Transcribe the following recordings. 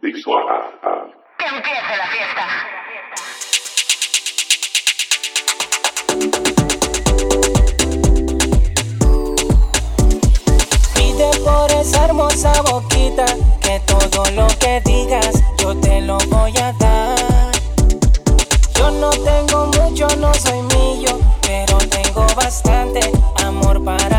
Ah, ah. Que empiece la fiesta. Pide por esa hermosa boquita que todo lo que digas yo te lo voy a dar. Yo no tengo mucho, no soy millo, pero tengo bastante amor para mí.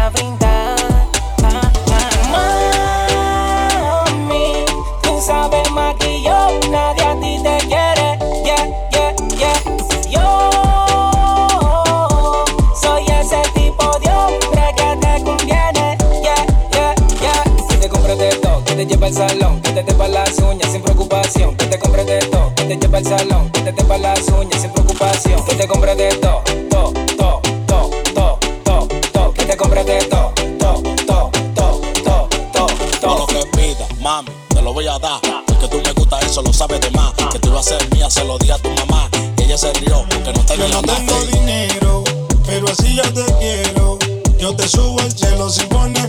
lleve al salón, que te tepa las uñas sin preocupación, que te compre de todo, que te lleve al salón, que te tepa las uñas sin preocupación, que te compre de todo, to, to, to, to, to, to, que te compre de todo, to, to, to, to, to. Todo lo que pida, mami, te lo voy a dar, porque tú me gusta eso, lo sabes de más, que tú ibas a ser mía, se lo di a tu mamá, y ella se rió, porque no tenía Yo no tengo dinero, pero así yo te quiero, yo te subo al cielo sin poner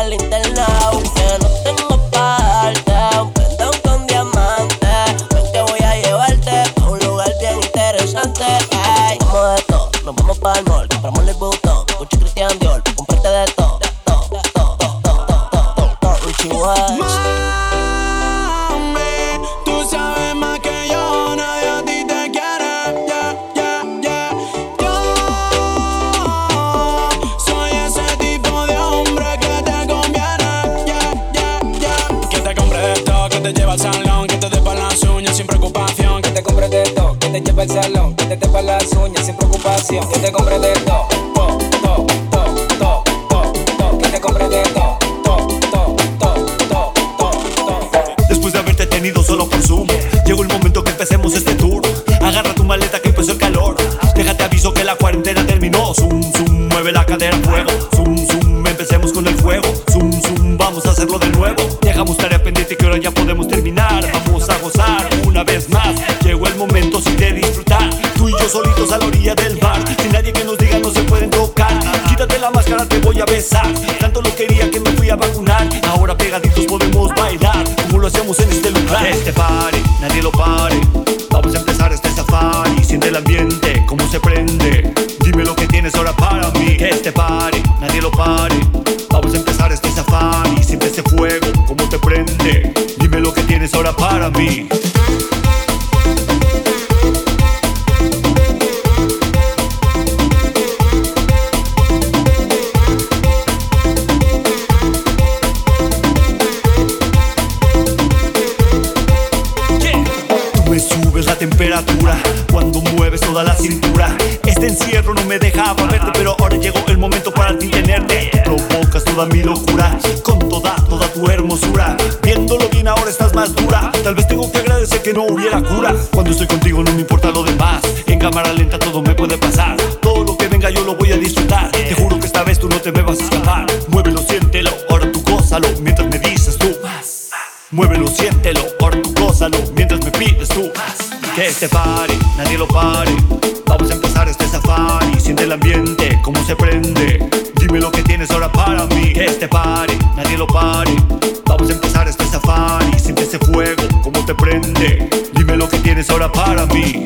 calentar pero ahora llegó el momento para ti tenerte. Te provocas toda mi locura, con toda, toda tu hermosura. Viéndolo bien, ahora estás más dura. Tal vez tengo que agradecer que no hubiera cura. Cuando estoy contigo, no me importa lo demás. En cámara lenta todo me puede pasar. Todo lo que venga, yo lo voy a disfrutar. Te juro que esta vez tú no te me vas a escapar. Muévelo, siéntelo, ahora tú gózalo. Mientras me dices tú más. Muévelo, siéntelo, ahora tú gózalo. Mientras me pides tú. Que este pare, nadie lo pare el ambiente, cómo se prende. Dime lo que tienes ahora para mí. Que este pare, nadie lo pare. Vamos a empezar este safari. Siente ese fuego, cómo te prende. Dime lo que tienes ahora para mí.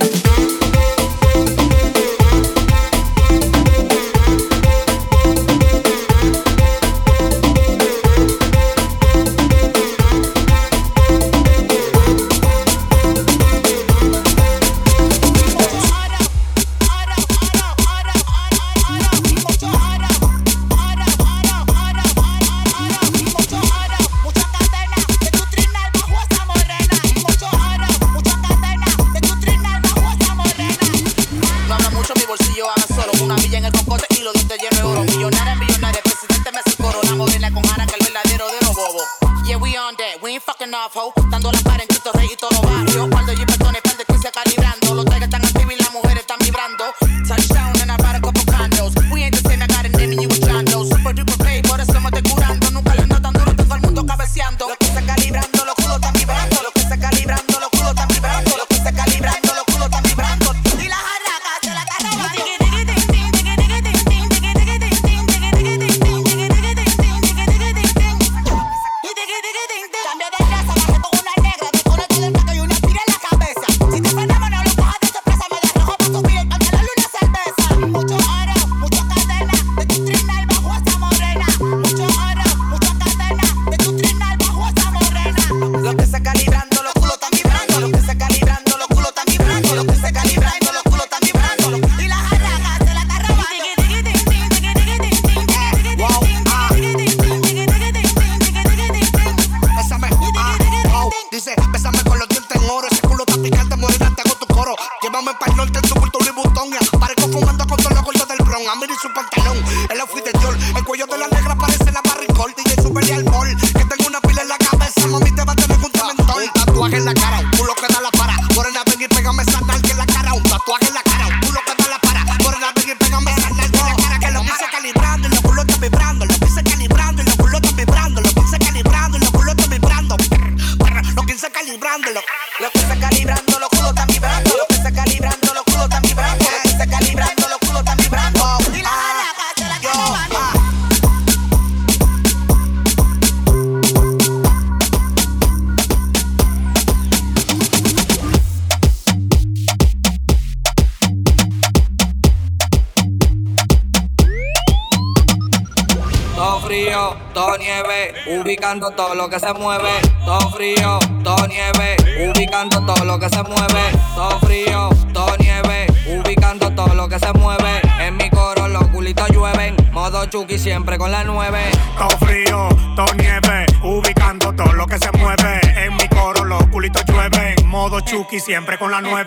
Todo lo que se mueve. Todo frío, todo nieve, ubicando todo lo que se mueve. Todo frío, todo nieve, ubicando todo lo que se mueve. En mi coro los culitos llueven, modo Chucky siempre con la nueve. Todo frío, todo nieve, ubicando todo lo que se mueve. En mi coro los culitos llueven, modo Chucky siempre con la nueve.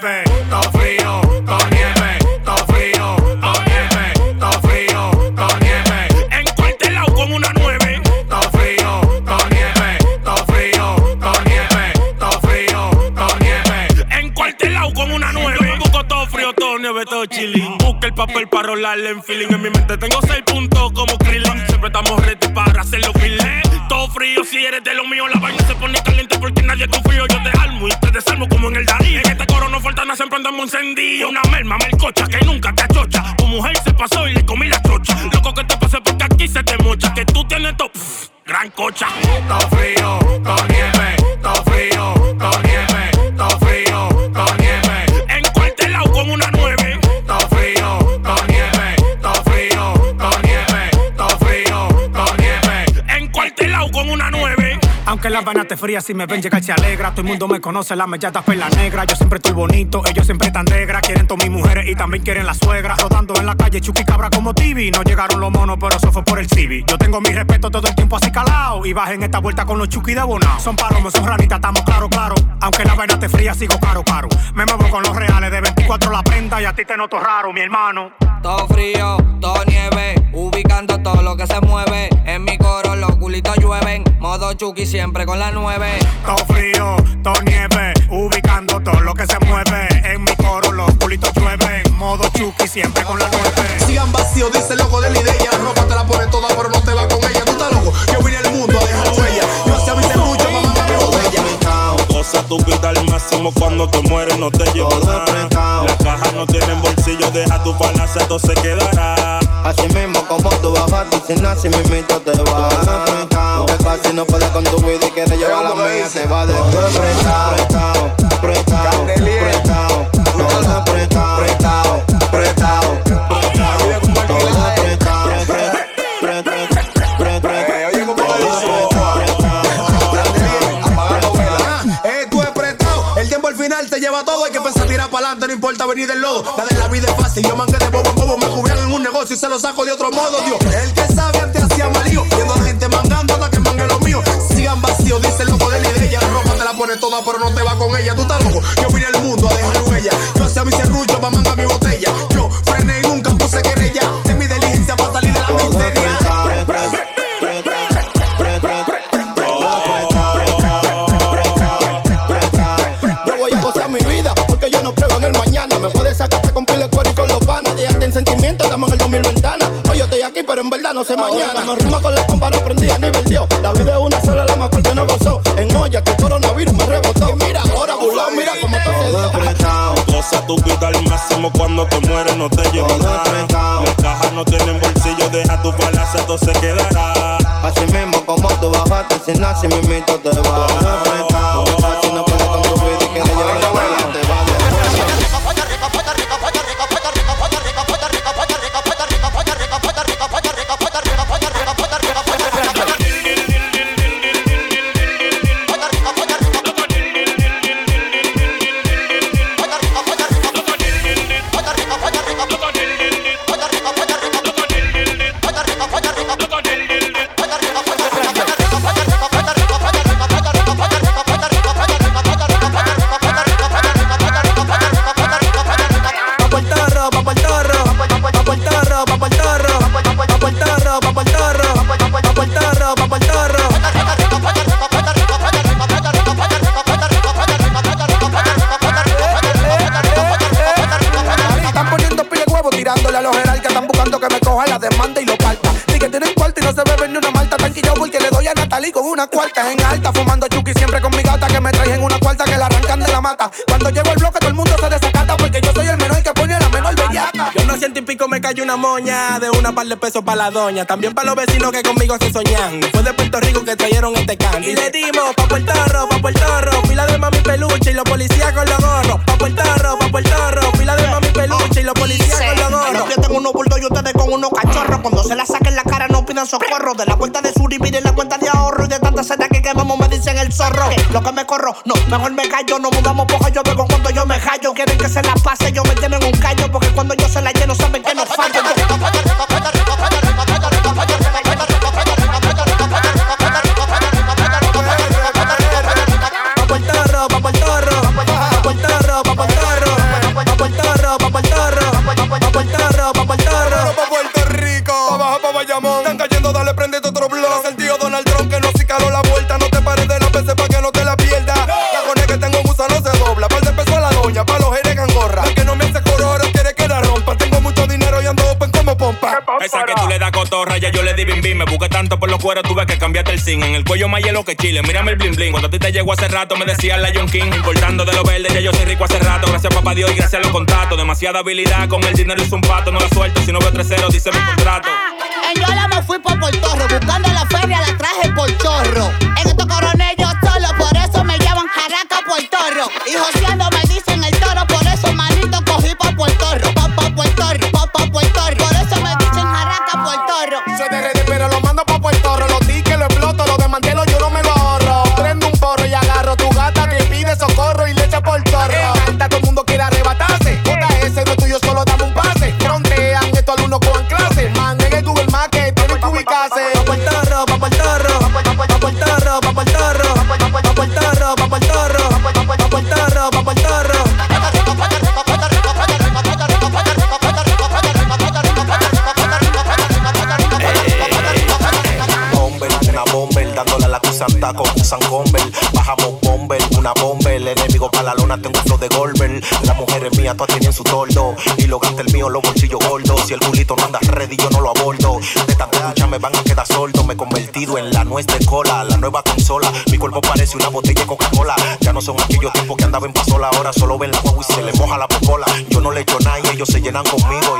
Papel para rolarle en feeling. En mi mente tengo seis puntos como Krillin. Siempre estamos ready para hacer lo que lee. Todo frío, si eres de lo mío, la vaina se pone caliente porque nadie confío. Yo te almo y te desarmo como en el Darí. En este coro no falta nada, siempre andamos encendido. Una merma, melcocha que nunca te achocha. Tu mujer se pasó y le comí la trocha. Loco que te pase porque aquí se te mocha. Que tú tienes pff, gran cocha. Todo frío, todo nieve, Aunque las vanas te frías, si me ven llegar se alegra. Todo el mundo me conoce, la mellata perla negra. Yo siempre estoy bonito, ellos siempre tan negra. Quieren todas mis mujeres y también quieren la suegra. Rodando en la calle, chuki cabra como TV. No llegaron los monos, pero eso fue por el civi. Yo tengo mi respeto todo el tiempo así calado. Y bajen esta vuelta con los chuki de bonao. Son palomos, son ranitas, estamos claro, claro. Aunque la vaina te fría, sigo caro, caro. Me muevo con los reales de 24 la prenda y a ti te noto raro, mi hermano. Todo frío, todo nieve, ubicando todo lo que se mueve. En mi coro los culitos llueven, modo Chucky siempre con la nueve. Todo frío, todo nieve, ubicando todo lo que se mueve. En mi coro los culitos llueven, modo Chucky siempre con la nueve. Sigan vacío, dice el loco de la idea. Ropa te la pone toda, pero no te va con ella. Tú estás loco. Yo vine al mundo a dejar huella. Yo hacía mi serrucho, mamá, mi botella. Cosa tu vida máximo cuando te mueres no te llevo nada. Las cajas no tienen bolsillo, deja tu palacio, esto se quedará. Así mismo como tú bajaste, sin así mismito te vas. Porque casi no puedes con tu vida y quieres llevar la mía, se va de modo, Dios. Si me meto de una par de pesos para la doña. También para los vecinos que conmigo se soñan. Fue de Puerto Rico que trajeron este can. Y le dimos pa' Puerto Rico, pa' Puerto Rico. Pila de mami peluche y los policías con los gorros. Pa' Puerto Rico, pa' Puerto Rico. Pila de mami peluche y los policías con los gorros. Los tengo unos bultos y ustedes con unos cachorros. Cuando se la saquen la cara no pidan socorro. De la cuenta de Suri piden la cuenta de ahorro. Y de tanta seda que quemamos me dicen el zorro. Lo que me corro, no, mejor me callo. No mudamos poco, yo veo cuando yo me callo Quieren que se la pase, yo me tienen un callo. Porque cuando yo se la lleno, se di bim bim. Me busqué tanto por los cueros, tuve que cambiarte el zinc. En el cuello más hielo que chile, mírame el bling bling. Cuando a ti te llegó hace rato, me decía la John King. Importando de lo verde, ya yo soy rico hace rato. Gracias papá Dios y gracias a los contratos. Demasiada habilidad, con el dinero hice un pato. No la suelto, si no veo 3-0, dice mi contrato. Ah, ah, ah. En Yola me fui por Portorro, buscando la feria la traje por chorro. tienen su tordo. Y lo gasta el mío, los bolsillos gordos. Si el culito no anda ready, yo no lo abordo. De tanta lucha me van a quedar sordo. Me he convertido en la nuez de cola, la nueva consola. Mi cuerpo parece una botella de Coca-Cola. Ya no son aquellos tipos que andaban en pasola. Ahora solo ven la guagua y se le moja la popola. Yo no le echo nada y ellos se llenan conmigo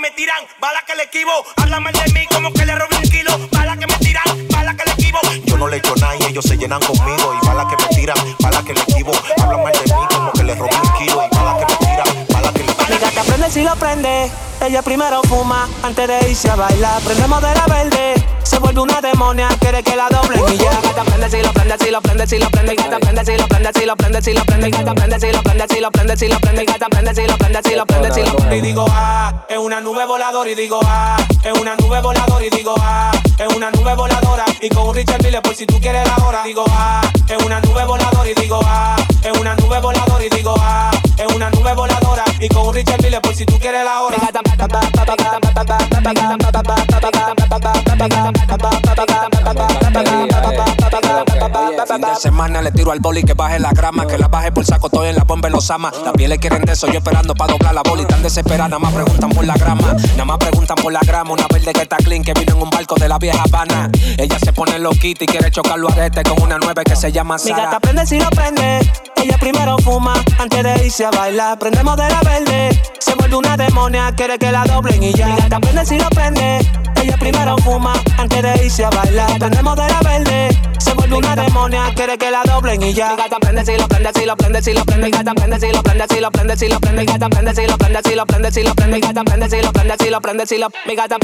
me tiran, bala que le esquivo. Habla mal de mí como que le robé un kilo. Bala que me tiran, bala que le esquivo. Yo no le echo nada y ellos se llenan conmigo. Y bala que me tiran, bala que le esquivo. Habla mal de mí como que le robé un kilo. Y bala que me tiran, bala que le esquivo. Mi gata prende si lo prende. Ella primero fuma antes de irse a bailar. Prendemos de la verde se vuelve una demonia, quiere que la doblen y ya. Gata prende si lo prende, si lo prende, si lo prende. Gata prende si lo prende, si lo prende, si lo prende. Gata prende si lo prende, si lo prende, si lo prende. Gata prende si lo prende, si lo prende, si lo prende. Y digo ah, es una nube voladora y digo ah, es una nube voladora y digo ah, es una nube voladora y con un Richard Mille por si tú quieres la hora. Digo ah, es una nube voladora y digo ah, es una nube voladora y digo ah, es una nube voladora y con un Richard Mille por si tú quieres la hora. ba ba ba ba. ba Fin de semana le tiro al boli que baje la grama, que la baje por saco, estoy en la bomba en los amas. La piel le quieren de eso, yo esperando para doblar la bola y tan desesperada, nada más preguntan por la grama, nada más preguntan por la grama. Una verde que está clean que vino en un barco de la vieja Habana. Ella se pone loquita y quiere chocarlo a arete con una nueve que se llama Mi Sara. gata prende si lo prende. Ella primero fuma antes de irse a bailar. Prendemos de la verde. Se vuelve una demonia, quiere que la doblen y ya. Mi gata prende si lo prende. Ella primero fuma antes de irse a bailar. Prendemos de la verde. Se vuelve una demonia, quiere que la doblen y ya. Mi gata prende si lo prende, si lo prende, si lo prende. Mi gata prende si lo prende, si lo prende, si lo prende. Mi gata prende si lo prende, si lo prende, si lo prende. Mi gata prende si lo prende, si lo prende, si lo Mi gata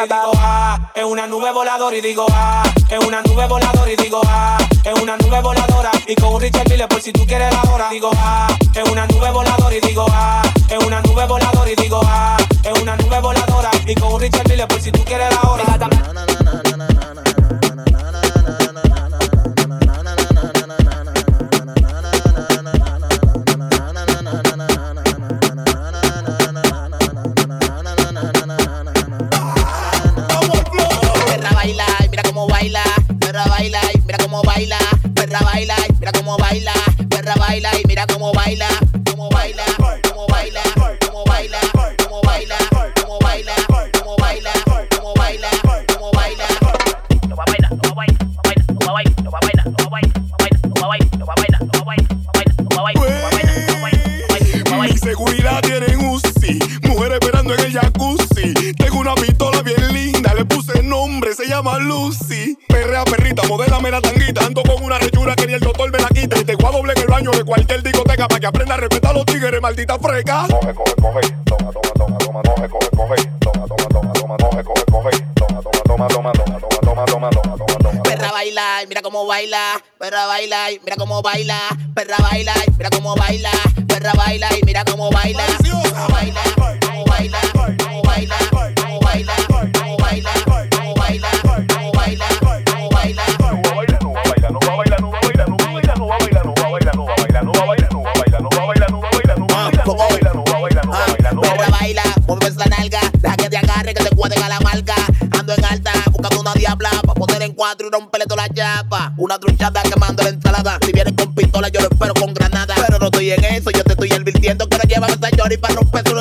y digo ah, es una nube voladora y digo ah, es una nube voladora y digo ah, es una nube voladora y con un Richard Mille por si tú quieres la hora. Digo ah, es una nube voladora y digo ah, es una nube voladora y digo ah, una nube voladora y con un Richard Mille por si tú quieres la hora. Maldita freca. Coge, coge, coge, toma, toma, toma, toma, coge, coge, coge, toma, toma, toma, toma, coge, coge, coge, toma, toma, toma, toma, toma, toma, toma, toma, toma, toma, toma. Perra baila, y mira cómo baila, perra baila, y mira cómo baila, perra baila, mira cómo baila, perra baila, y mira cómo baila,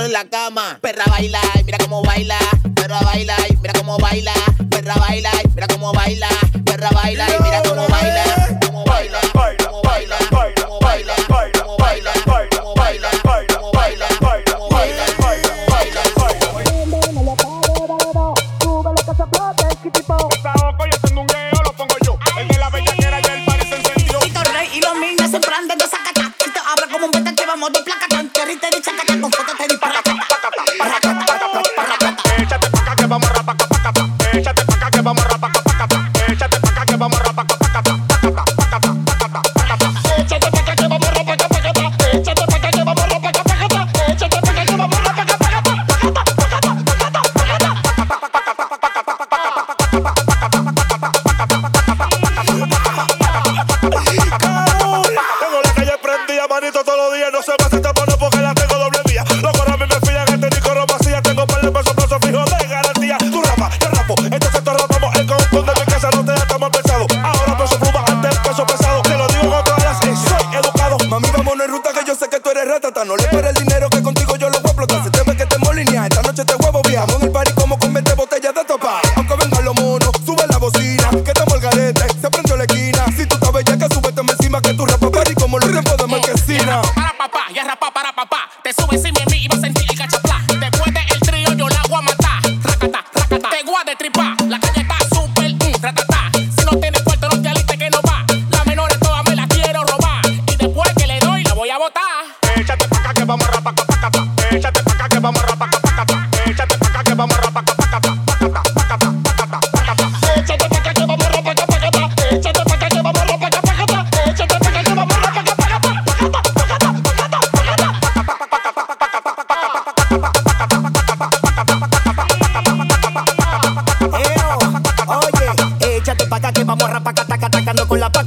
en la cama. Perra baila, y mira cómo baila. Perra baila, y mira cómo baila. Perra baila, y mira cómo baila. Perra baila, y mira cómo baila. Cómo baila, cómo baila, cómo baila, cómo baila,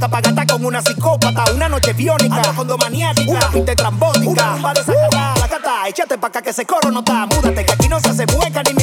paca, pagata con una psicópata, una noche biónica, ando con maniática, una pinte trambótica, una rumba de sacata, la cata, échate pa' acá que ese coro no está, múdate que aquí no se hace mueca ni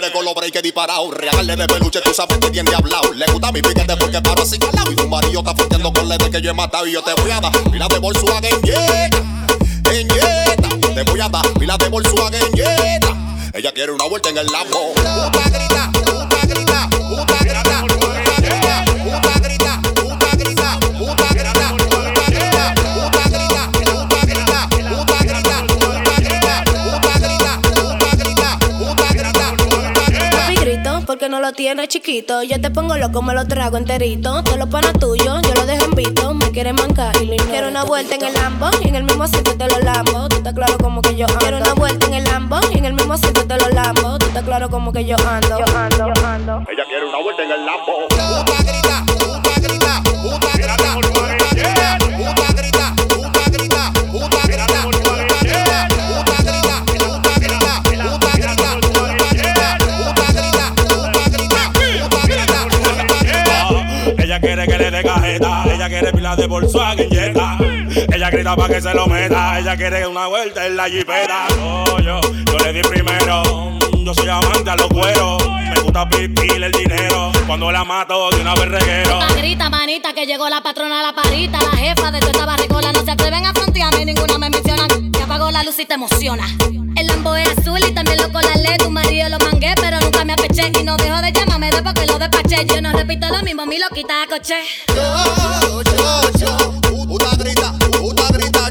tiene con los breaks disparado. Regalarle de peluche, tú sabes que tiene hablado. Le gusta mi piquete porque paro así calado. Y tu marido está con lente que yo he matado. Y yo te voy a dar pila de Volkswagen en Jetta. Te voy a dar pila de Volkswagen Jetta. Ella quiere una vuelta en el Lambo. Puta grita, puta grita, no lo tienes chiquito. Yo te pongo loco, me lo trago enterito. Todos los panas tuyos, yo lo dejo en visto. Me quiere mancar y lo. Quiero una vuelta en el Lambo y en el mismo sitio te lo lambo. Tú estás claro como que yo ando. Quiero una vuelta en el Lambo y en el mismo sitio te lo lambo. Tú estás claro como que yo ando. Yo ando, yo ando. Ella quiere una vuelta en el Lambo. Ella quiere pila de Volkswagen Jetta. Ella grita pa' que se lo meta, ella quiere una vuelta en la jipeta. Oh, yo, yo le di primero, yo soy amante a los cueros. Me gusta pipil el dinero, cuando la mato de una vez reguero. Grita, manita, que llegó la patrona, la parita, la jefa de toda esta barricola. No se atreven a frontearme, ninguna me menciona. Que apagó la luz y te emociona. El lambo es azul y también lo colale. Tu marido lo mangué, pero nunca me apeché. Y no dejo de llamarme de porque lo despaché. Yo no repito lo mismo, mi loquita coche. Yo, yo, yo, puta grita, puta grita,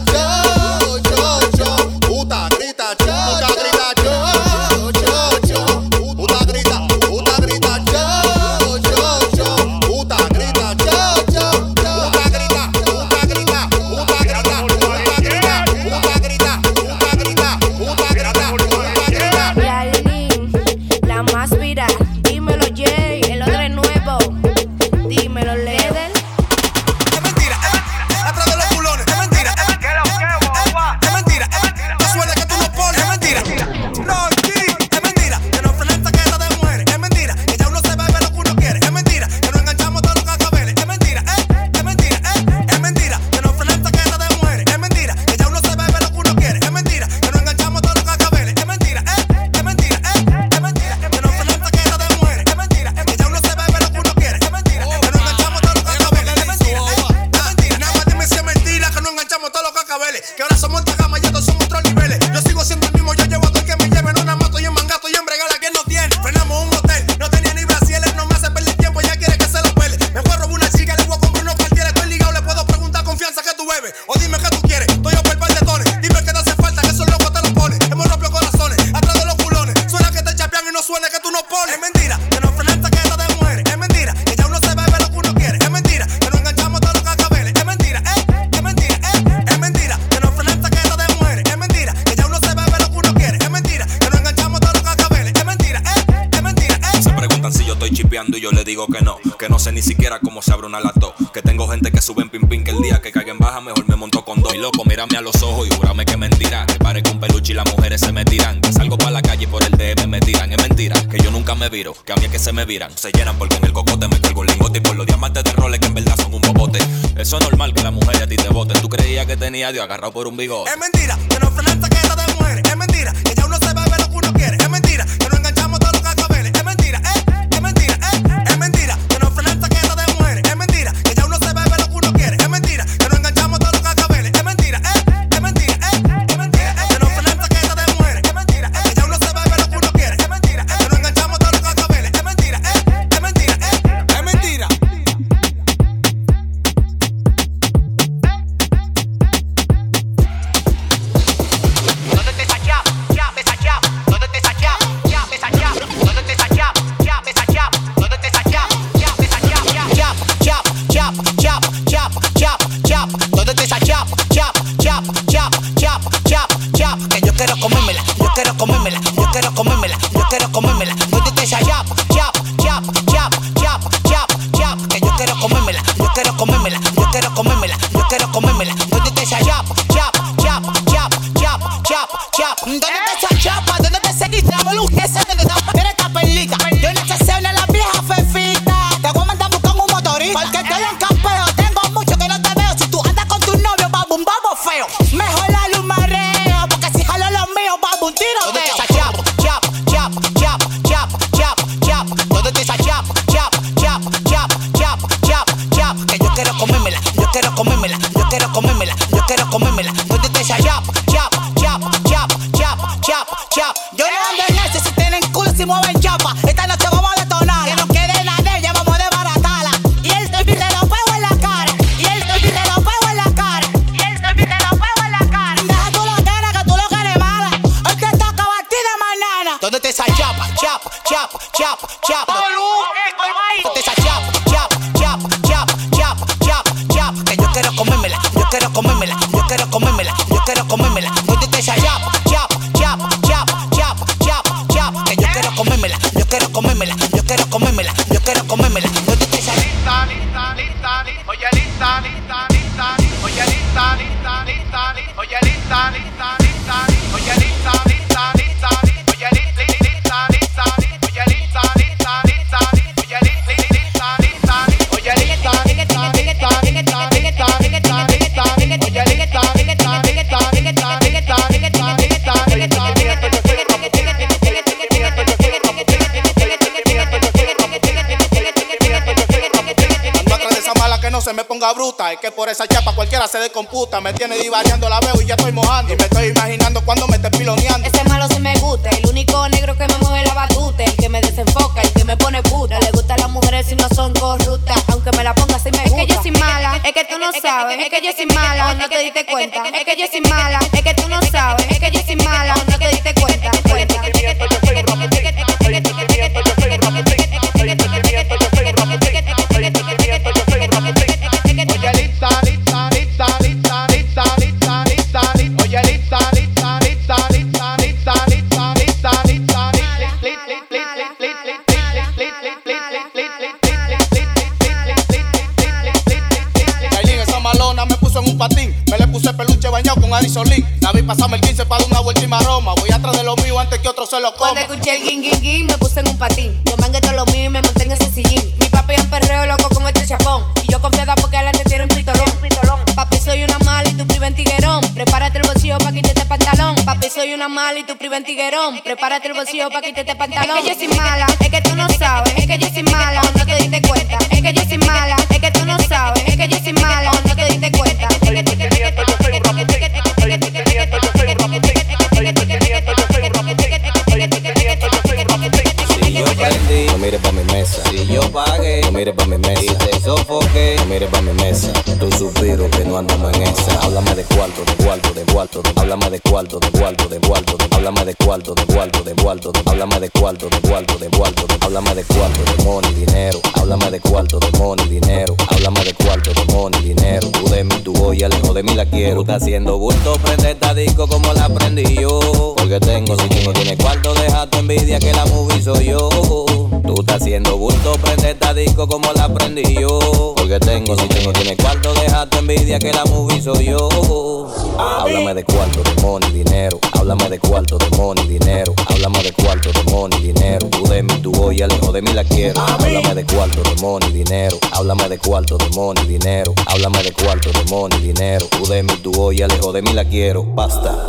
me viran, se llenan porque en el cocote me cargo un lingote y por los diamantes de roles que en verdad son un bobote. Eso es normal que la mujer a ti te bote. Tú creías que tenía Dios agarrado por un bigote. me tiene Prepárate el bolsillo pa' quitarte el pantalón. Es que yo soy mala, es que tú no sabes. Es que yo soy mala, no te diste cuenta. Es que yo soy mala, es que tú no sabes. Es que yo soy mala, no te diste cuenta. Si yo pagué, no mire pa' mi mesa. Si yo pagué, no mire pa' mi mesa. Y te sofoqué mires pa' mi mesa. Tu suspiro que no andamos en esa. Háblame de cuarto, de cuarto, de cuarto. Háblame de cuarto, de cuarto, de cuarto. Háblame de cuarto, de cuarto, de cuarto. Háblame de cuarto, de cuarto, de cuarto. Háblame de cuarto, de money, dinero. Háblame de cuarto, de money, dinero. Háblame de cuarto, de money, dinero. Tú de mí, tu olla, lejos de mí la quiero. Tú Está haciendo bulto, prende esta disco como la aprendí yo. Porque tengo, si tú no tienes cuarto, deja tu envidia que la movie soy yo. Tú estás haciendo bulto, prende esta disco como la aprendí yo. Porque tengo Háblame de cuarto, de dinero. Háblame de cuarto, de money, dinero. Háblame de cuarto, de money, dinero. Tú de mí, voy, lejos de mí la quiero. Háblame de cuarto, de money, dinero. Háblame de cuarto, de money, dinero. Háblame de cuarto, de money, dinero. Tú de mí, voy, lejos de mí la quiero. Basta.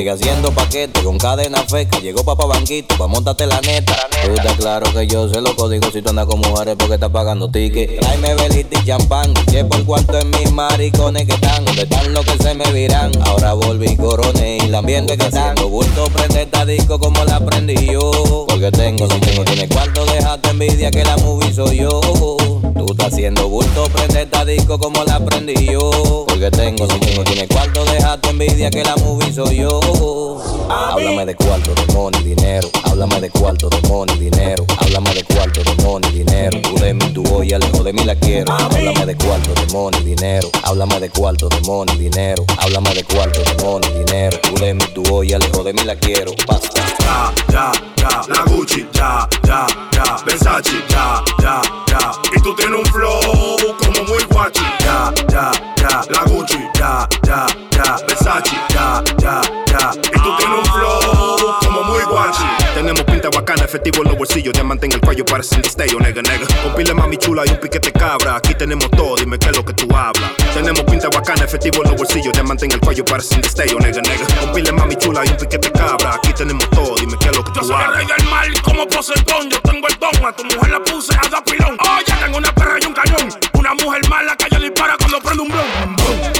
Sigue haciendo paquete con cadena feca. Llegó papá banquito pa' montarte la neta. Tú estás claro que yo sé los códigos si tú andas con mujeres porque estás pagando ticket. Tráeme velita y champán. Che por cuarto en mis maricones que están. Donde están los que se me virán. Ahora volví coroné y el ambiente que están. Los bultos prende esta disco como la aprendí yo. Porque tengo, si tengo, tiene cuarto, deja tu envidia que la movie soy yo. Tú estás haciendo bulto, prende esta disco como la aprendí yo. Porque tengo, si tengo, tiene cuarto, deja envidia que la movie soy yo. Háblame de cuarto, de money, dinero. Háblame de cuarto, de money, dinero. Háblame de cuarto, de money, dinero. Tú de mí, tu voy, lejos de mí la quiero. Háblame de cuarto, de money, dinero. Háblame de cuarto, de money, dinero. Háblame de cuarto, de money, dinero. Tú de mí, tu voy, lejos de mí la quiero. Basta. Ya, ya, ya, la Gucci, ya, ya, ya, Versace, ya, ya, ya. Y tú un flow como muy guachi, ya, ya, ya, la Gucci, ya, ya, ya, Versace, ya, ya, ya. Y tú tienes un flow muy guachi. Tenemos pinta bacana, efectivo en los bolsillos, diamante en el cuello, parece el destello, nega, nega. Con pile mami chula y un piquete cabra, aquí tenemos todo, dime qué es lo que tú hablas. Tenemos pinta bacana, efectivo en los bolsillos, diamante en el cuello, parece el destello, nega, nega. Con pile mami chula y un piquete cabra, aquí tenemos todo, dime qué es lo que Yo tú soy el hablas. rey del mal como Poseidón. Yo tengo el don, a tu mujer la puse a dar pilón. Oye, tengo una perra y un cañón. Una mujer mala que ella dispara cuando prende un blon.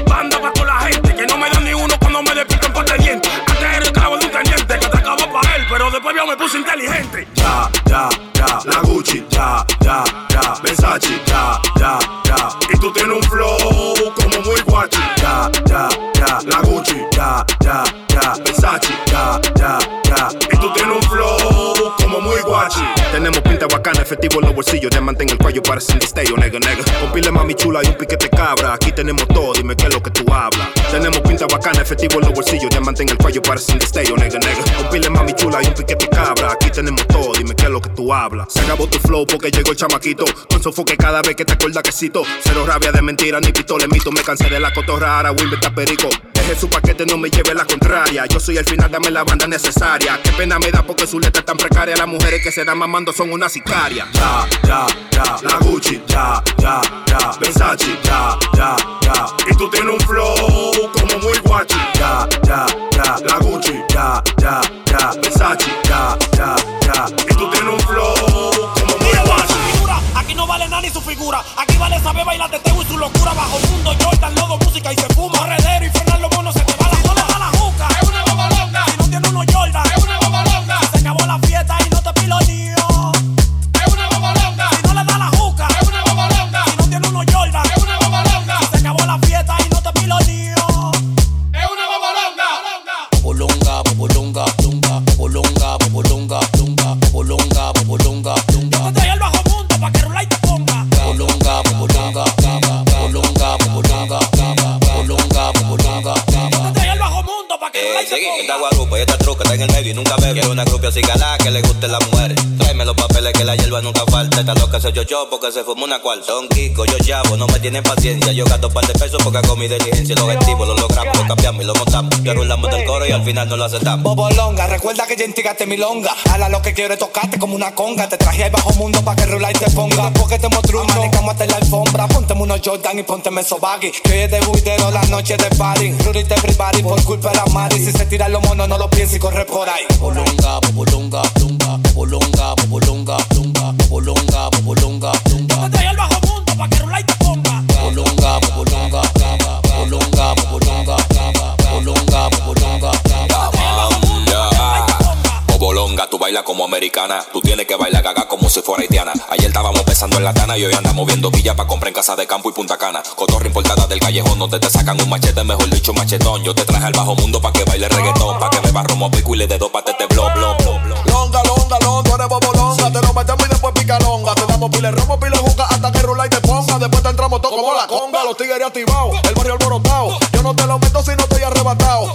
Banda para toda la gente, que no me dan ni uno cuando me despican por de pero después yo me puse inteligente. Ya, ya, ya, la Gucci, ya, ya, ya, Versace, ya, ya, ya. Y tú tienes un flow como muy guachi, ya, ya, ya, la Gucci, ya, ya, ya, Versace, ya, ya, ya. Y tú tienes un flow como muy guachi. Tenemos pinta bacana, efectivo en los bolsillos, diamante en el cuello, parece un destello, nega, nega. Con pile mami chula y un piquete cabra, aquí tenemos todo, dime qué es lo que tú hablas. Tenemos pinta bacana, efectivo en los bolsillos, diamante en el cuello, parece un destello, nega, nega. Con pile mami chula y un piquete cabra, aquí tenemos todo, dime qué es lo que tú hablas. Se acabó tu flow porque llegó el chamaquito, con sofoque cada vez que te acuerdas que cito. Cero rabia de mentira ni pistola mito, me cansé de la cotorra, ahora voy a perico. Deje su paquete, no me lleve la contraria. Yo soy el final, dame la banda necesaria. Qué pena me da porque su letra es tan precaria. Las mujeres que se dan mamando son una sicaria. Ya, ya, ya, la Gucci, ya, ya, ya, Versace, ya, ya, ya. Y tú tienes un flow como muy guachi, ya, ya, ya, la Gucci, ya, ya, así galá que le gusten las mujeres. Los que la hierba nunca falta. Esta loca se chochó porque se fumó una cuarta. Don Kiko, yo chavo, no me tienen paciencia. Yo gasto par de pesos porque hago mi diligencia. El objetivo lo logramos, lo cambiamos y lo montamos. Ya rulamos del coro y al final no lo aceptamos. Bobolonga, recuerda que ya instigaste mi longa. Ahora lo que quiero es tocarte como una conga. Te traje al bajo mundo pa' que rula y te ponga. Porque te mostró manejamos hasta la alfombra. Pónteme unos Jordan y pónteme esos baggy. Que hoy es de buitero, la noche de party. Rudy te everybody por culpa de la Mari. Si se tiran los monos, no lo pienses y corre por ahí. Bolonga, bolonga, lunga, bolonga, bolonga, lunga, bolonga, bolonga, lunga. Te el bajo mundo pa' que rula y te ponga. Bolonga, bolonga, bolonga, bolonga, bolonga, bolonga, Bobolonga, tú bailas como americana. Tú tienes que bailar gaga como si fuera haitiana. Ayer estábamos pesando en la tana y hoy andamos viendo villa pa' comprar en casa de campo y Punta Cana. Cotorra importada del callejón donde te sacan un machete, mejor dicho machetón. Yo te traje al bajo mundo pa' que baile reggaetón, pa' que beba romo pico y le dé dos patetes blow, blow, los tigres activados, el barrio alborotado. Yo no te lo meto si no estoy arrebatado.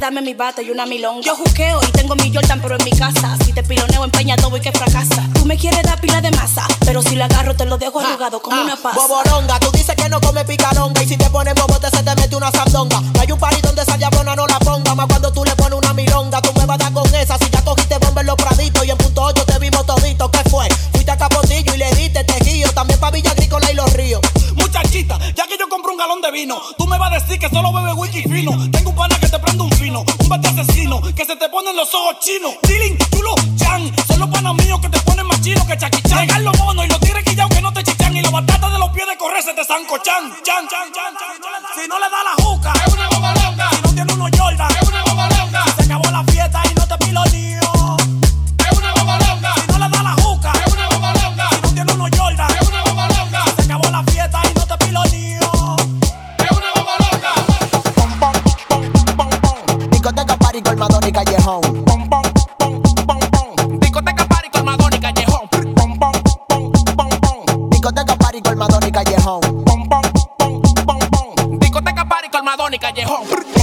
Darme mi bata y una milonga. Yo juqueo y tengo mi Jordan, pero en mi casa. Si te piloneo, empeña todo y que fracasa. Tú me quieres dar pila de masa, pero si la agarro, te lo dejo arrugado como una pasa. Boboronga, tú dices que no come picaronga Y si te pones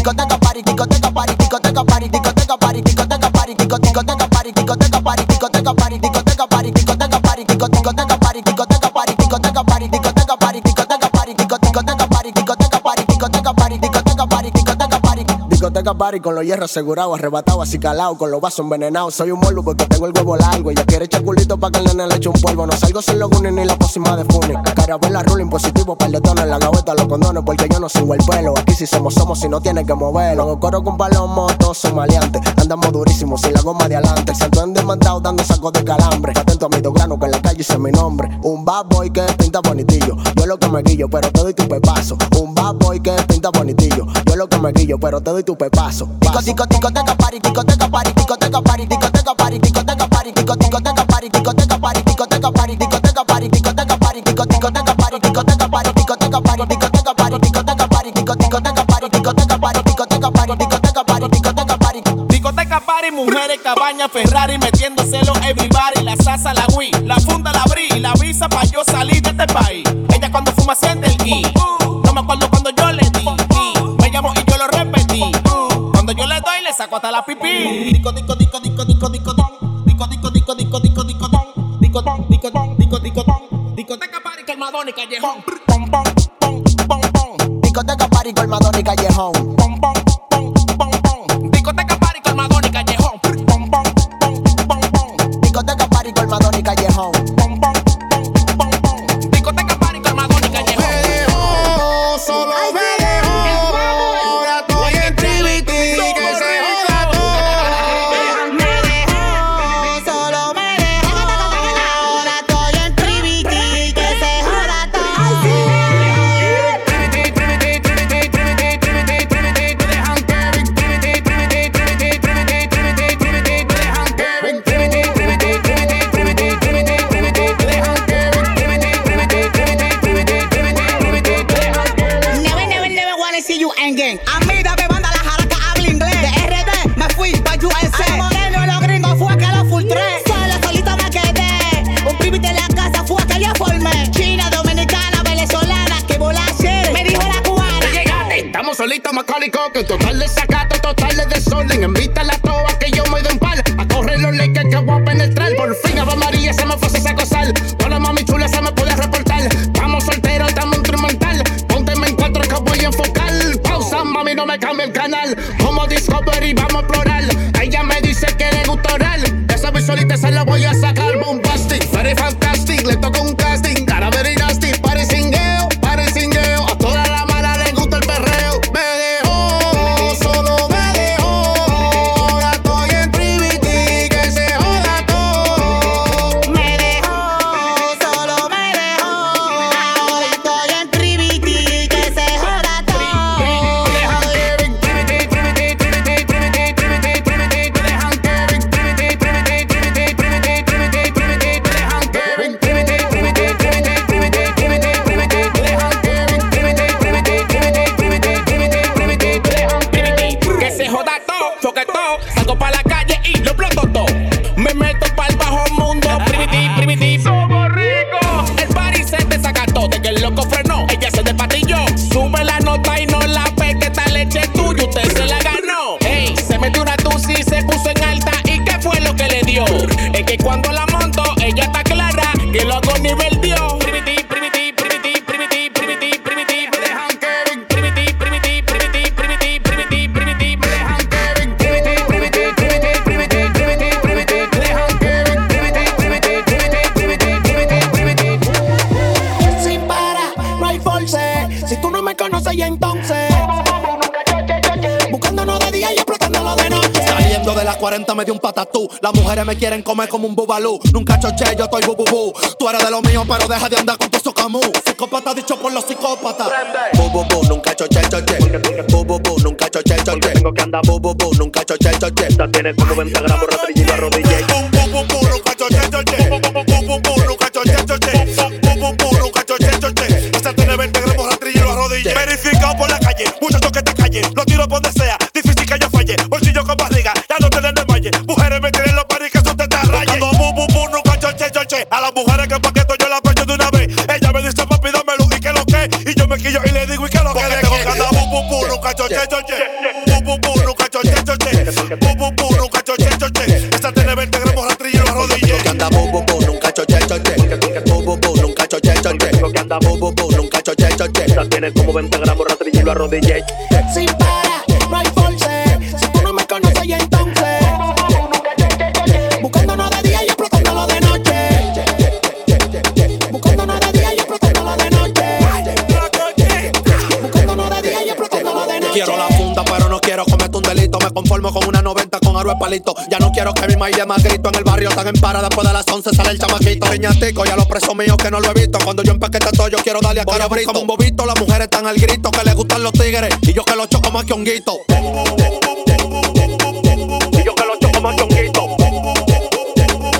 Discoteca, party, discoteca, party, discoteca, party, discoteca, party, discoteca, party, disco- discoteca, party, discoteca, party, discoteca, party, discoteca, party, discoteca, party, disco- discoteca, party, discoteca, party, discoteca, party, discoteca, party, discoteca, party, disco- discoteca, party, discoteca, party, discoteca, party, discoteca, party, discoteca, party. Discoteca party con los hierros asegurados, arrebatado, así calado, con los vasos envenenados. Soy un morbo porque tengo el huevo largo. Ella quiere echar culito pa' que el nene le eche un polvo. No salgo sin los gunes ni la pócima de Funi. Carabela, ruling positivo, par de tonos en la gaveta, los condones, porque yo no sigo el pelo. Aquí si somos, somos, si no tienes que moverlo. Hago coro con palomo, todos son maleantes. Andamos durísimos, sin la goma de adelante. El santo demandado dando sacos de calambre. Atento a mi grano que en la calle hice mi nombre. Un bad boy que pinta bonitillo. Yo lo que me guillo, pero te doy tu pepazo. Un bad boy que pinta bonitillo. Yo lo que me guillo, pero te doy tu pepazo. Disco, disco, discoteca, party, discoteca, party, discoteca, party, discoteca, party, discoteca, party, disco, discoteca, party, discoteca, party, discoteca, party, discoteca, party, discoteca, party, disco, discoteca, party, discoteca, party, discoteca, party, discoteca, party, discoteca, party, disco, discoteca, party, discoteca, party, discoteca, party, discoteca, party, discoteca, party. Discoteca party, mujeres, cabaña, Ferrari, metiéndoselo everybody. La salsa, la Wii, la funda, la bri, la visa pa' yo salir de este país. Ella cuando fuma siente el ki. No me acuerdo cuando Cuando yo le doy, le saco hasta la pipí. Disco, disco, disco, disco, disco, disco, don. Disco, disco, disco, disco, disco, disco, don. Disco, don, disco, don, disco, disco, don. Discoteca party, calmadón y callejón. Discoteca, party, colmadón y callejón. So my Las mujeres me quieren comer como un bubalú. Nunca choché, yo estoy bu bu bu. Tú eres de lo mío, pero deja de andar con tu socamú. Psicópata dicho por los psicópatas. Bu bu bu, nunca choché, choché. Bu bu bu, nunca choché, choché. Tengo que andar bu bu bu, nunca choché, choché. Esta tiene como 20 gramos, rastrillo y 90 con aro de palito. Ya no quiero que mi maíz más grito en el barrio. Tan en para después de las 11 sale el chamaquito. Riñatico y a los presos míos que no lo he visto. Cuando yo empaquete todo, yo quiero darle a cara brito. Como un bobito, las mujeres están al grito. Que les gustan los tigres. Y yo que los choco más que un guito. Y yo que los choco más que un guito.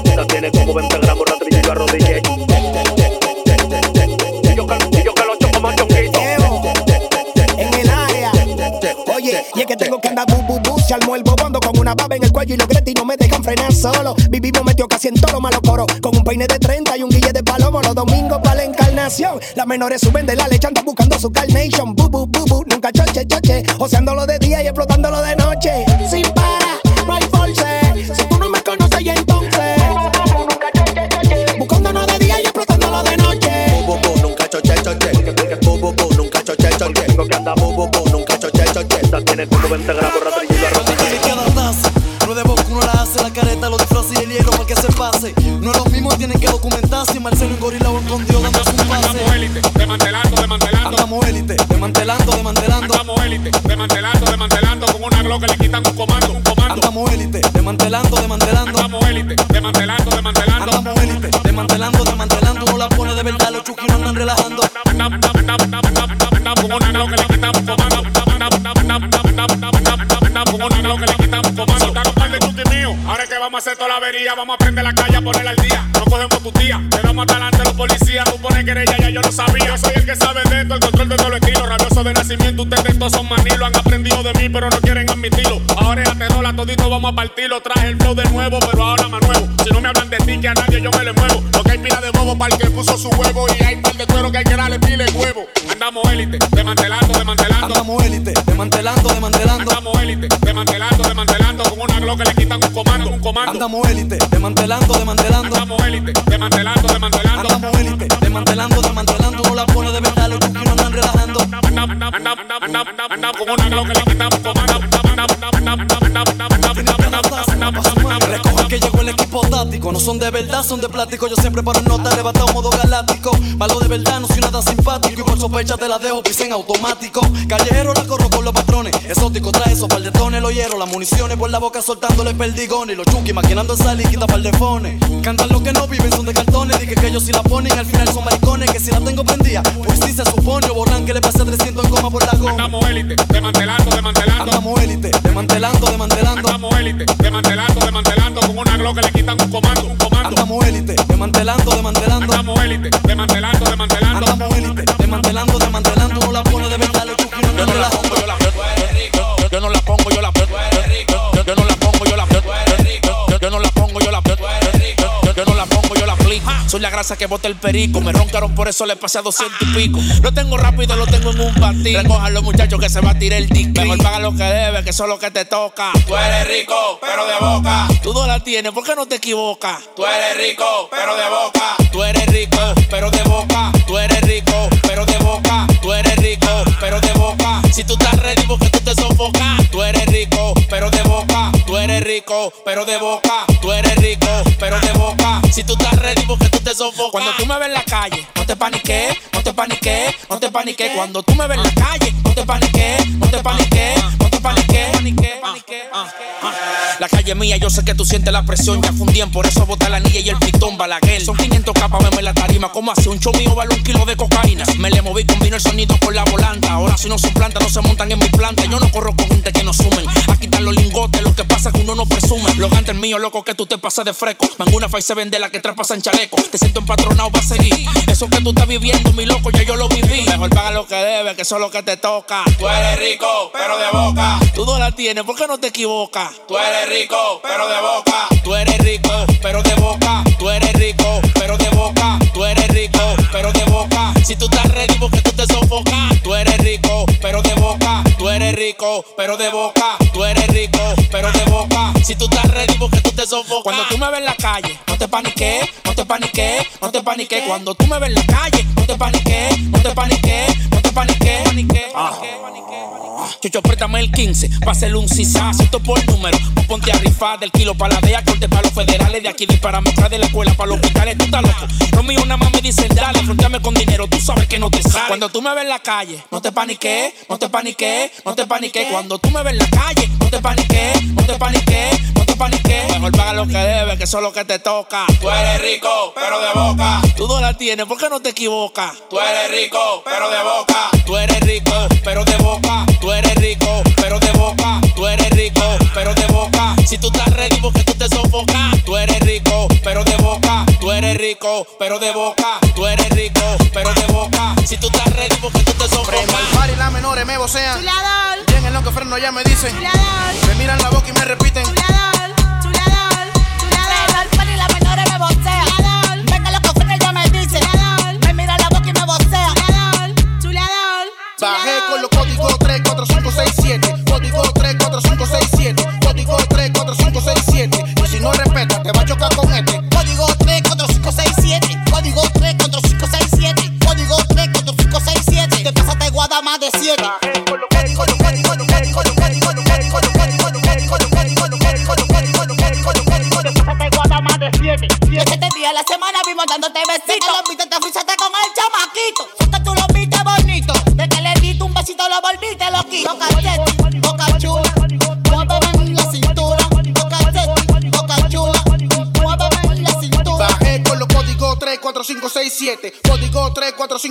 Esta tiene como 20 gramos rastrillo y yo arrodillé. Y es que tengo que andar bu bu bu. Se armó el bobondo con una baba en el cuello y los gretis no me dejan frenar solo. Vivimos metido casi en todo lo malo coro. Con un peine de 30 y un guille de palomo. Los domingos para la encarnación. Las menores suben de la leche, andan buscando su carnation. Bu bu bu bu, nunca choche choche. Oceándolo de día y explotándolo de noche. Sin para, no hay force. Si tú no me conoces, ya entonces. Buscándonos de día y explotándolo de noche. Bu bu bu, nunca choché, choché. Bu bu bu, nunca choché, choché. Tengo que andar bu nunca tiene como 20 gramos rastrillo y arrodillé. No de boca uno la hace, la careta, los disfraces y el hielo para que se pase. No es lo mismo, tienen que documentarse. Marcelo en gorila o escondido dando su pase. Andamos élite, desmantelando, desmantelando. Andamos élite, desmantelando, desmantelando. Andamos élite, desmantelando, desmantelando. Con una glock le quitan un comando, un comando. Andamos élite, desmantelando, desmantelando. Vamos a hacer toda la avería, vamos a prender la calle a ponerla al día. No cogemos tu tía, te damos hasta delante los policías. Tú pones querella, ya yo lo sabía. Yo soy el que sabe de esto, el control de todo el estilo. Rabioso de nacimiento, ustedes todos son maní. Lo han aprendido de mí, pero no quieren admitirlo. Ahora es aterola, todito vamos a partirlo. Traje el flow de nuevo, pero ahora más nuevo. Si no me hablan de ti, que a nadie yo me le muevo. Porque hay pila de bobo para el que puso su huevo. Y hay par de cuero que hay que darle pile huevo. Andamos élite, desmantelando, desmantelando. Andamos élite, desmantelando, desmantelando. Andamos élite, desmantelando, desmantelando. Con una glock le quitan un comando, un comando. Andamos élite, desmantelando, desmantelando. Andamos élite, desmantelando, desmantelando. Andamos élite, desmantelando, desmantelando. No la pone de verdad, los no andan relajando. Andamos, andamos, andamos, andamos, andamos con una glock le quitan un comando. No son de verdad, son de plástico. Yo siempre paro en nota, levantado modo galáctico. Malo de verdad, no soy nada simpático. Y por sospecha te la dejo, pise en automático. Callejero la corro con los patrones. Exótico trae esos par de tones, los hierro. Las municiones por la boca soltándole perdigones. Y los chunky maquinando en salir, quita par de fones. Cantan los que no viven, son de cartones. Dije que ellos si la ponen, al final son maricones. Que si la tengo prendida, pues sí se supone. O borran que le pase 300 en coma por la goma. Andamos élite, desmantelando, desmantelando. Andamos élite, desmantelando, desmantelando. Andamos élite, desmantelando, desmantelando. Con una glock que le quitan un comando, un comando. Andamos élite, desmantelando, desmantelando. Andamos élite, desmantelando, desmantelando. Andamos élite, desmantelando, desmantelando. No la pone de verdad, los chuquis no andan Soy la grasa que bota el perico. Me roncaron, por eso le pasé a 200 y pico. Lo tengo rápido, lo tengo en un batir. Recojan muchachos que se va a tirar el tic. Mejor paga lo que debe, que eso es lo que te toca. Tú eres rico, pero de boca. Tú no la tienes, ¿por qué no te equivocas? Tú eres rico, pero de boca. Tú eres rico, pero de boca. Tú eres rico, pero de boca. Tú eres rico, pero de boca. Si tú estás ready porque tú te sofocas. Tú eres rico, pero de boca. Tú eres rico, pero de boca. Tú eres rico, pero de boca. Si tú estás ready porque tú te Cuando tú me ves en la calle, no te paniques, no te paniques, no te paniques. Cuando tú me ves en la calle, no te paniques, no te paniques, no te paniques. La calle mía, yo sé que tú sientes la presión. Ya fundían, por eso bota la anilla y el pitón balaguer. Son 500 capas, veme la tarima. como hace un show mío vale un kilo de cocaína? Me le moví, combino el sonido con la volanta. Ahora si no son plantas, no se montan en mi planta. Yo no corro con gente que no sumen. Aquí están los lingotes, lo que pasa es que uno no presume. Los gantes míos, loco, que tú te pasas de fresco. Manguna fa y se vende la que trapas en chaleco. Te siento empatronado para seguir. Eso que tú estás viviendo, mi loco, ya yo lo viví. Mejor paga lo que debe, que eso es lo que te toca. Tú eres rico, pero de boca. Tú no la tienes, ¿por qué no te equivocas? Tú eres rico, pero de boca. Tú eres rico, pero de boca. Tú eres rico, pero de boca. Tú eres rico, pero de boca. Si tú estás ready porque tú te sofocas. Tú eres rico, pero de boca. Tú eres rico, pero de boca. Tú eres rico, pero de boca. Si tú estás ready porque tú te sofocas. Cuando tú me ves en la calle, no te paniques, no te paniques, no te paniques. Cuando tú me ves en la calle, no te paniques, no te paniques, no te paniques, paniques, Chucho, préstame el 15, pa' hacerle un cisazo, esto por número. Vos ponte a rifar del kilo para la DEA, corte para los federales, de aquí dispara mezcla de la escuela para los hospitales, tú estás loco. Lo mío nada más me dicen, dale, fronteame con dinero, tú sabes que no te sale. Cuando tú me ves en la calle, no te paniques, no te paniques, no te paniques. Cuando tú me ves en la calle, no te paniques, no te paniques, no te paniques. Mejor paga lo que debe, que eso es lo que te toca. Tú eres rico, pero de boca. Tú no la tienes, ¿por qué no te equivocas? Tú eres rico, pero de boca. Tú eres rico, pero de boca. Tú eres rico, pero de boca. Tú eres rico, pero de boca. Si tú estás ready porque tú te sofocas. Tú eres rico, pero de boca. Tú eres rico, pero de boca. Tú eres rico, pero de boca. Si tú estás ready porque tú te par y las menores me vocean. Chulador, Y en el que freno ya me dicen. chulador, Me miran la boca y me repiten. chulador, chulador, chulador. Al par y las menores me vocean. Venga los cofres ya me dicen. Me mira la boca y me vocea. Chulador, Bajé con los códigos 3, 4, 5, 6, 7. Código 3, 4, 5, 6, 7. No respetas, te va a chocar con este. Código 3, 4, 5, 6, 7. Código 3, 4, 5, 6, 7. Código 3, 4, 5, 6, 7. Te pasaste guada más de 7.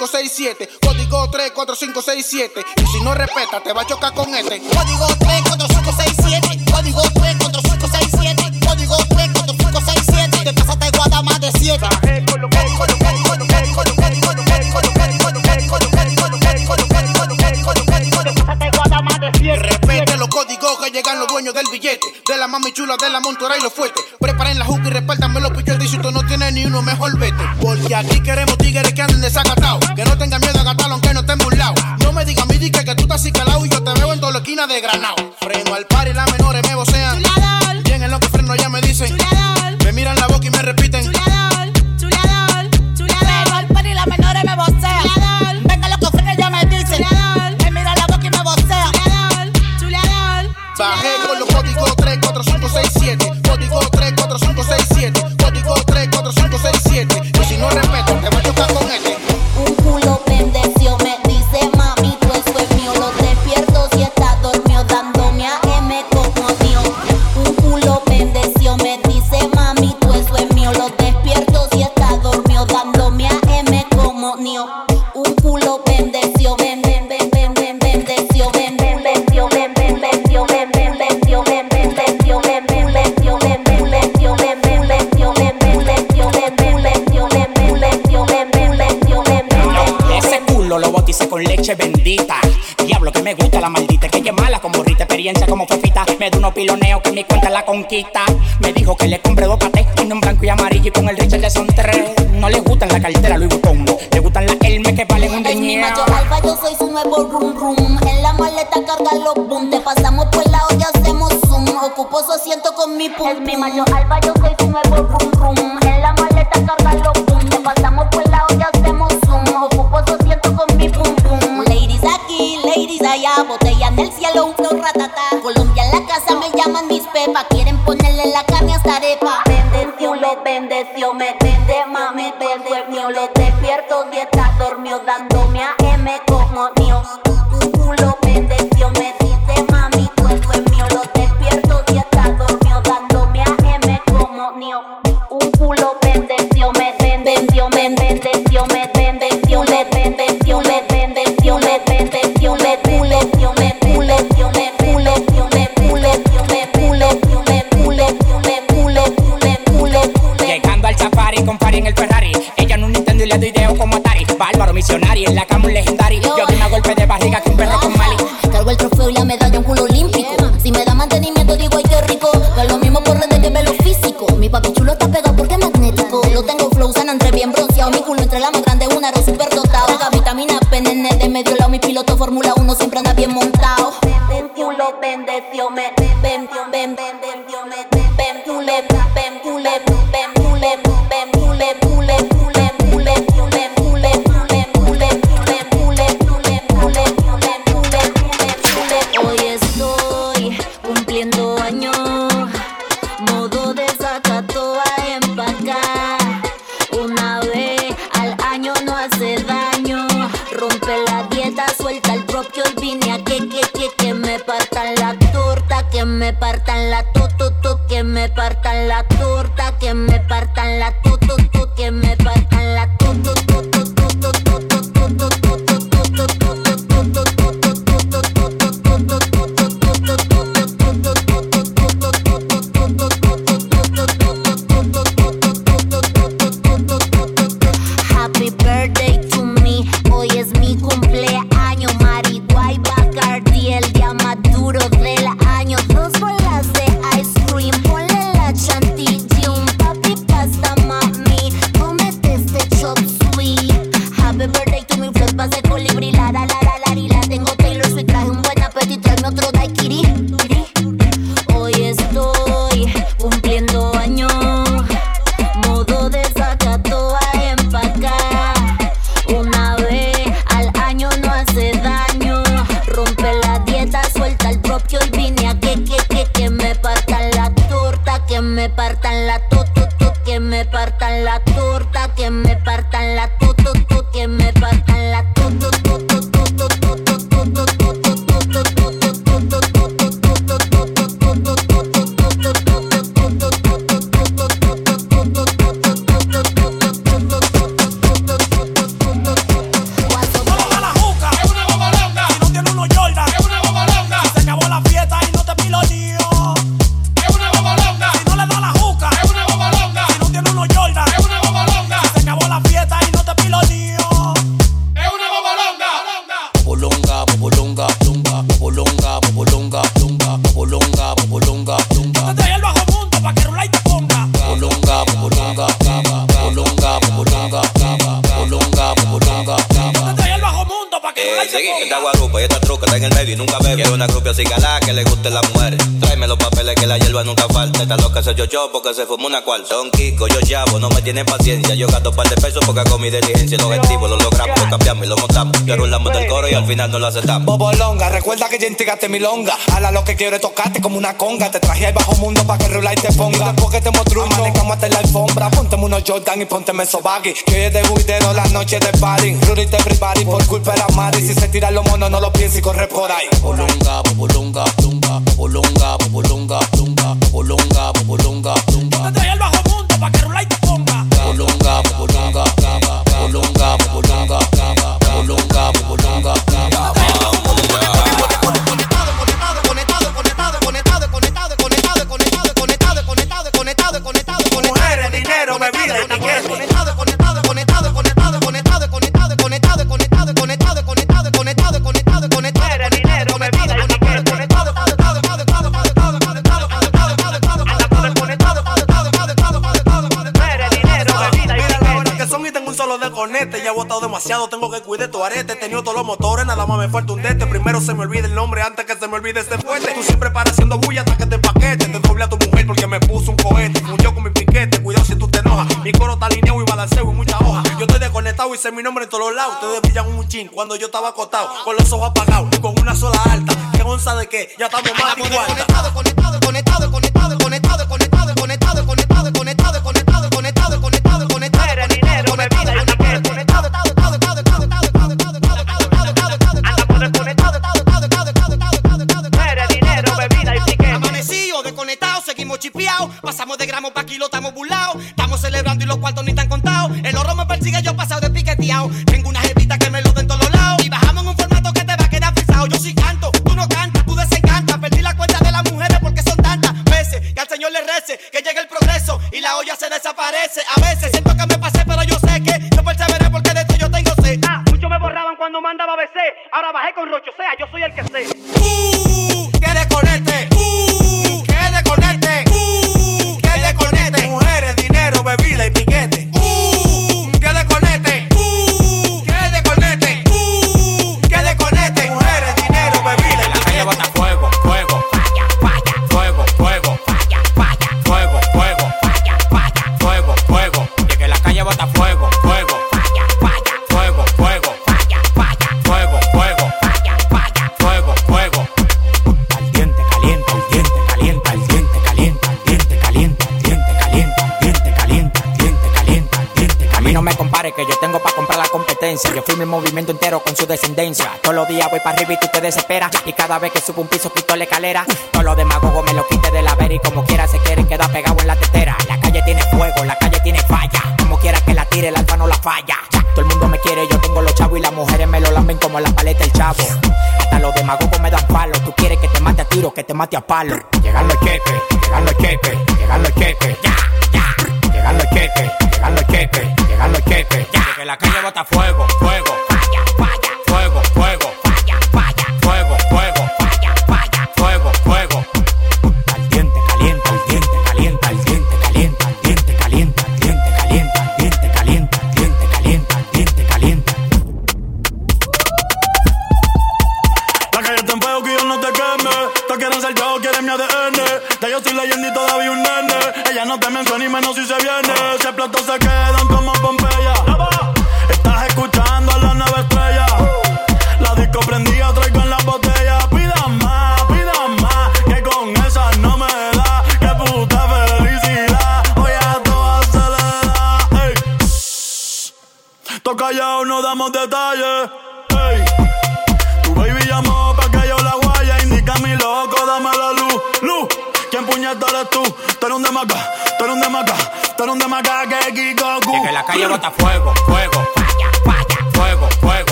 Código 34567. Y si no respeta, te va a chocar con este. Código 34567. Código 34567. Código 34567. Te pasaste guada más de 7. Respete los códigos que llegan los dueños del billete. De la mami chula, de la montura y los fuertes. Me dijo que le compré dos patés, uno en blanco y amarillo y con el Richard son tres. No le gustan la cartera Louis Vuitton, le gustan las Hermes que valen un dinero. Mayor alfa, yo soy su nuevo rum rum. En la maleta carga los boom, te pasamos por la olla, hacemos zoom. Ocupo su asiento con mi pum. Es mi mayor alfa, yo soy su nuevo rum rum. anda bien montado. Bendición lo bendeció, me bendición, bendeció, me bendición, bendición, porque se formó una cuarta. Don Kiko, yo llamo, no me tienen paciencia. Yo gasto un par de pesos porque con mi diligencia los activos lo logramos, lo cambiamos y lo montamos. Yo rolamos del coro y al final no lo aceptamos. Bobo Longa, recuerda que ya entregaste mi longa. Hala lo que quiero es tocarte como una conga. Te traje al bajo mundo para que rula y te ponga. porque te mostró manejamos hasta la alfombra. Pónteme unos Jordan y pónteme esos baggy. Que es de buidero la noche de party. Rudy de everybody por culpa de la madre. Si se tiran los monos, no lo pienses y corre por ahí. Bolonga, bolonga, bolonga, bolonga, bolonga bolonga, bolonga, bolonga. Yo te traje al bajo mundo pa' que Rulay te ponga. Bolonga, bolonga. Tengo que cuidar tu arete. He tenido todos los motores, nada más me falta un dete. Primero se me olvida el nombre antes que se me olvide este fuerte. Tú siempre paras haciendo bulla hasta que te paquete. Te doble a tu mujer porque me puso un cohete. Fundió con mi piquete, cuidado si tú te enojas. Mi coro está alineado y balanceo y mucha hoja. Yo estoy desconectado y sé mi nombre en todos los lados. Ustedes brillan un chin cuando yo estaba acostado. Con los ojos apagados, con una sola alta. ¿Qué onza de qué? Ya estamos más de conectado, conectado, conectado, conectado, cuartos ni tan contados. El oro me persigue, yo pasado de piqueteado. Yo fui mi movimiento entero con su descendencia. Todos los días voy para arriba y tú te desesperas. Y cada vez que subo un piso quito la escalera. Todos los demagogos me lo quite de la vera y como quiera se quieren quedar pegado en la tetera. La calle tiene fuego, la calle tiene falla. Como quiera que la tire, el alfa no la falla. Todo el mundo me quiere, yo tengo los chavos y las mujeres me lo lamben como la paleta el chavo. Hasta los demagogos me dan palo. Tú quieres que te mate a tiro, que te mate a palo. Llegando el queque, llegando el queque, llegando el queque. Ya, ya. Llegando el queque, llegando el queque, llegando el queque. Ya. Que la calle bota fuego,